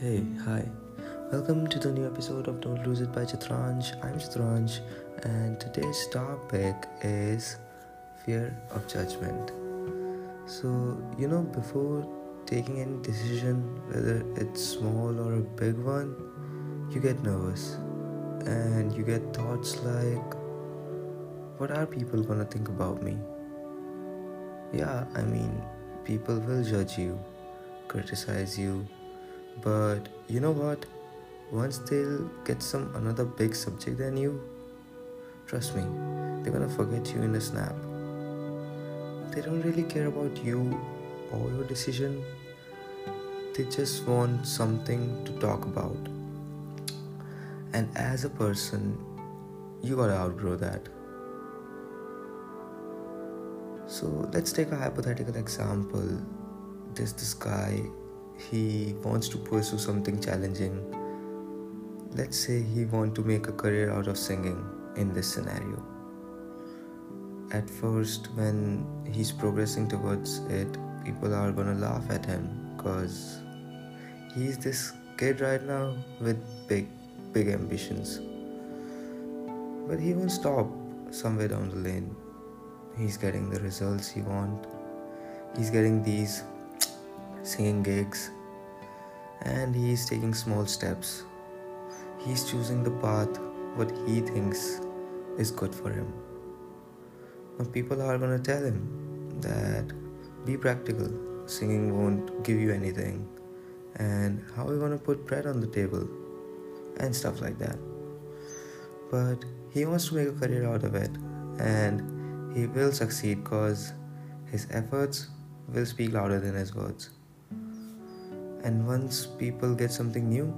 Hey, hi. Welcome to the new episode of Don't Lose It by Chitranj. I'm Chitranj, and today's topic is fear of judgment. So, you know, before taking any decision, whether it's small or a big one, you get nervous and you get thoughts like, what are people gonna think about me? Yeah, I mean, people will judge you, criticize you but you know what? Once they'll get some another big subject than you, trust me, they're gonna forget you in a snap. They don't really care about you or your decision. They just want something to talk about. And as a person, you gotta outgrow that. So let's take a hypothetical example. There's this guy he wants to pursue something challenging. Let's say he want to make a career out of singing in this scenario. At first when he's progressing towards it people are gonna laugh at him because he's this kid right now with big big ambitions. But he won't stop somewhere down the lane. He's getting the results he want. He's getting these singing gigs, and he is taking small steps. He's choosing the path what he thinks is good for him. Now, people are gonna tell him that be practical, singing won't give you anything, and how are you gonna put bread on the table, and stuff like that. But he wants to make a career out of it, and he will succeed because his efforts will speak louder than his words. And once people get something new,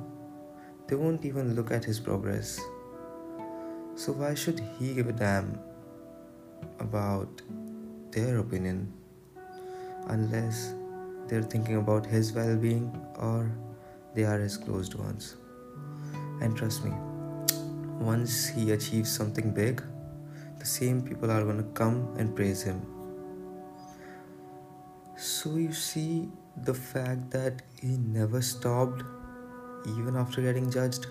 they won't even look at his progress. So, why should he give a damn about their opinion unless they're thinking about his well being or they are his closed ones? And trust me, once he achieves something big, the same people are gonna come and praise him. So, you see, the fact that he never stopped even after getting judged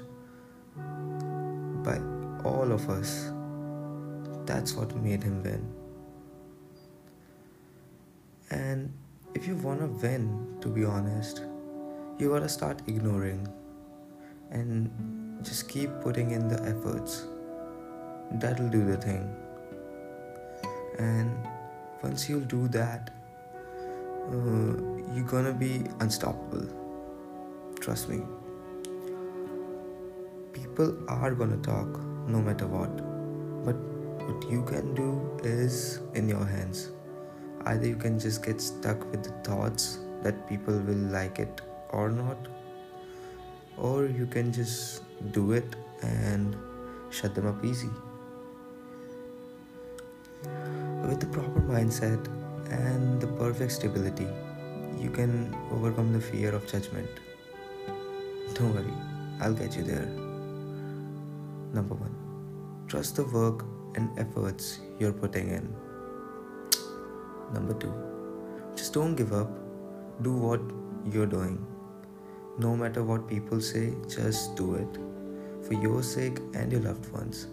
by all of us. That's what made him win. And if you want to win to be honest you gotta start ignoring and just keep putting in the efforts. That'll do the thing. And once you'll do that uh, you're gonna be unstoppable. Trust me. People are gonna talk no matter what, but what you can do is in your hands. Either you can just get stuck with the thoughts that people will like it or not, or you can just do it and shut them up easy. With the proper mindset, and the perfect stability, you can overcome the fear of judgment. Don't worry, I'll get you there. Number one, trust the work and efforts you're putting in. Number two, just don't give up. Do what you're doing. No matter what people say, just do it for your sake and your loved ones.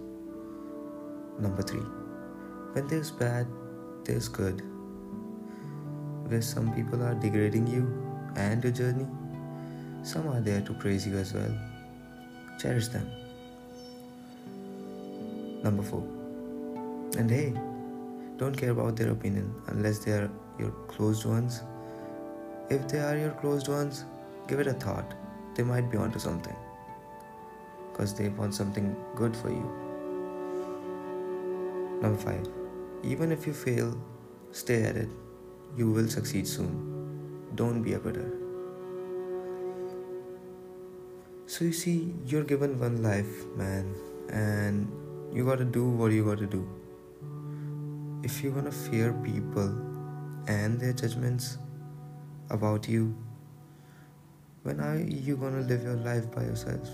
Number three, when there's bad, there's good where some people are degrading you and your journey, some are there to praise you as well. Cherish them. Number four. And hey, don't care about their opinion unless they are your closed ones. If they are your closed ones, give it a thought. They might be onto something. Because they want something good for you. Number five. Even if you fail, stay at it you will succeed soon. Don't be a quitter. So, you see, you're given one life, man, and you gotta do what you gotta do. If you're gonna fear people and their judgments about you, when are you gonna live your life by yourself?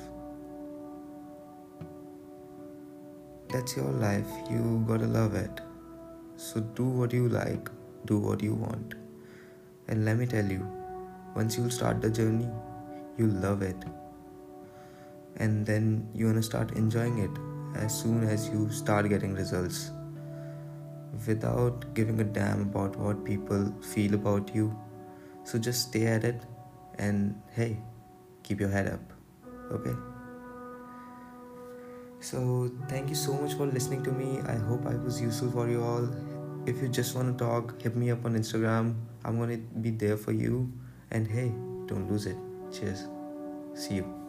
That's your life, you gotta love it. So, do what you like do what you want. And let me tell you, once you start the journey, you love it. And then you're gonna start enjoying it as soon as you start getting results. Without giving a damn about what people feel about you. So just stay at it and hey keep your head up okay? So thank you so much for listening to me. I hope i was useful for you all if you just want to talk hit me up on instagram. I'm gonna be there for you. And hey don't lose it. Cheers. See you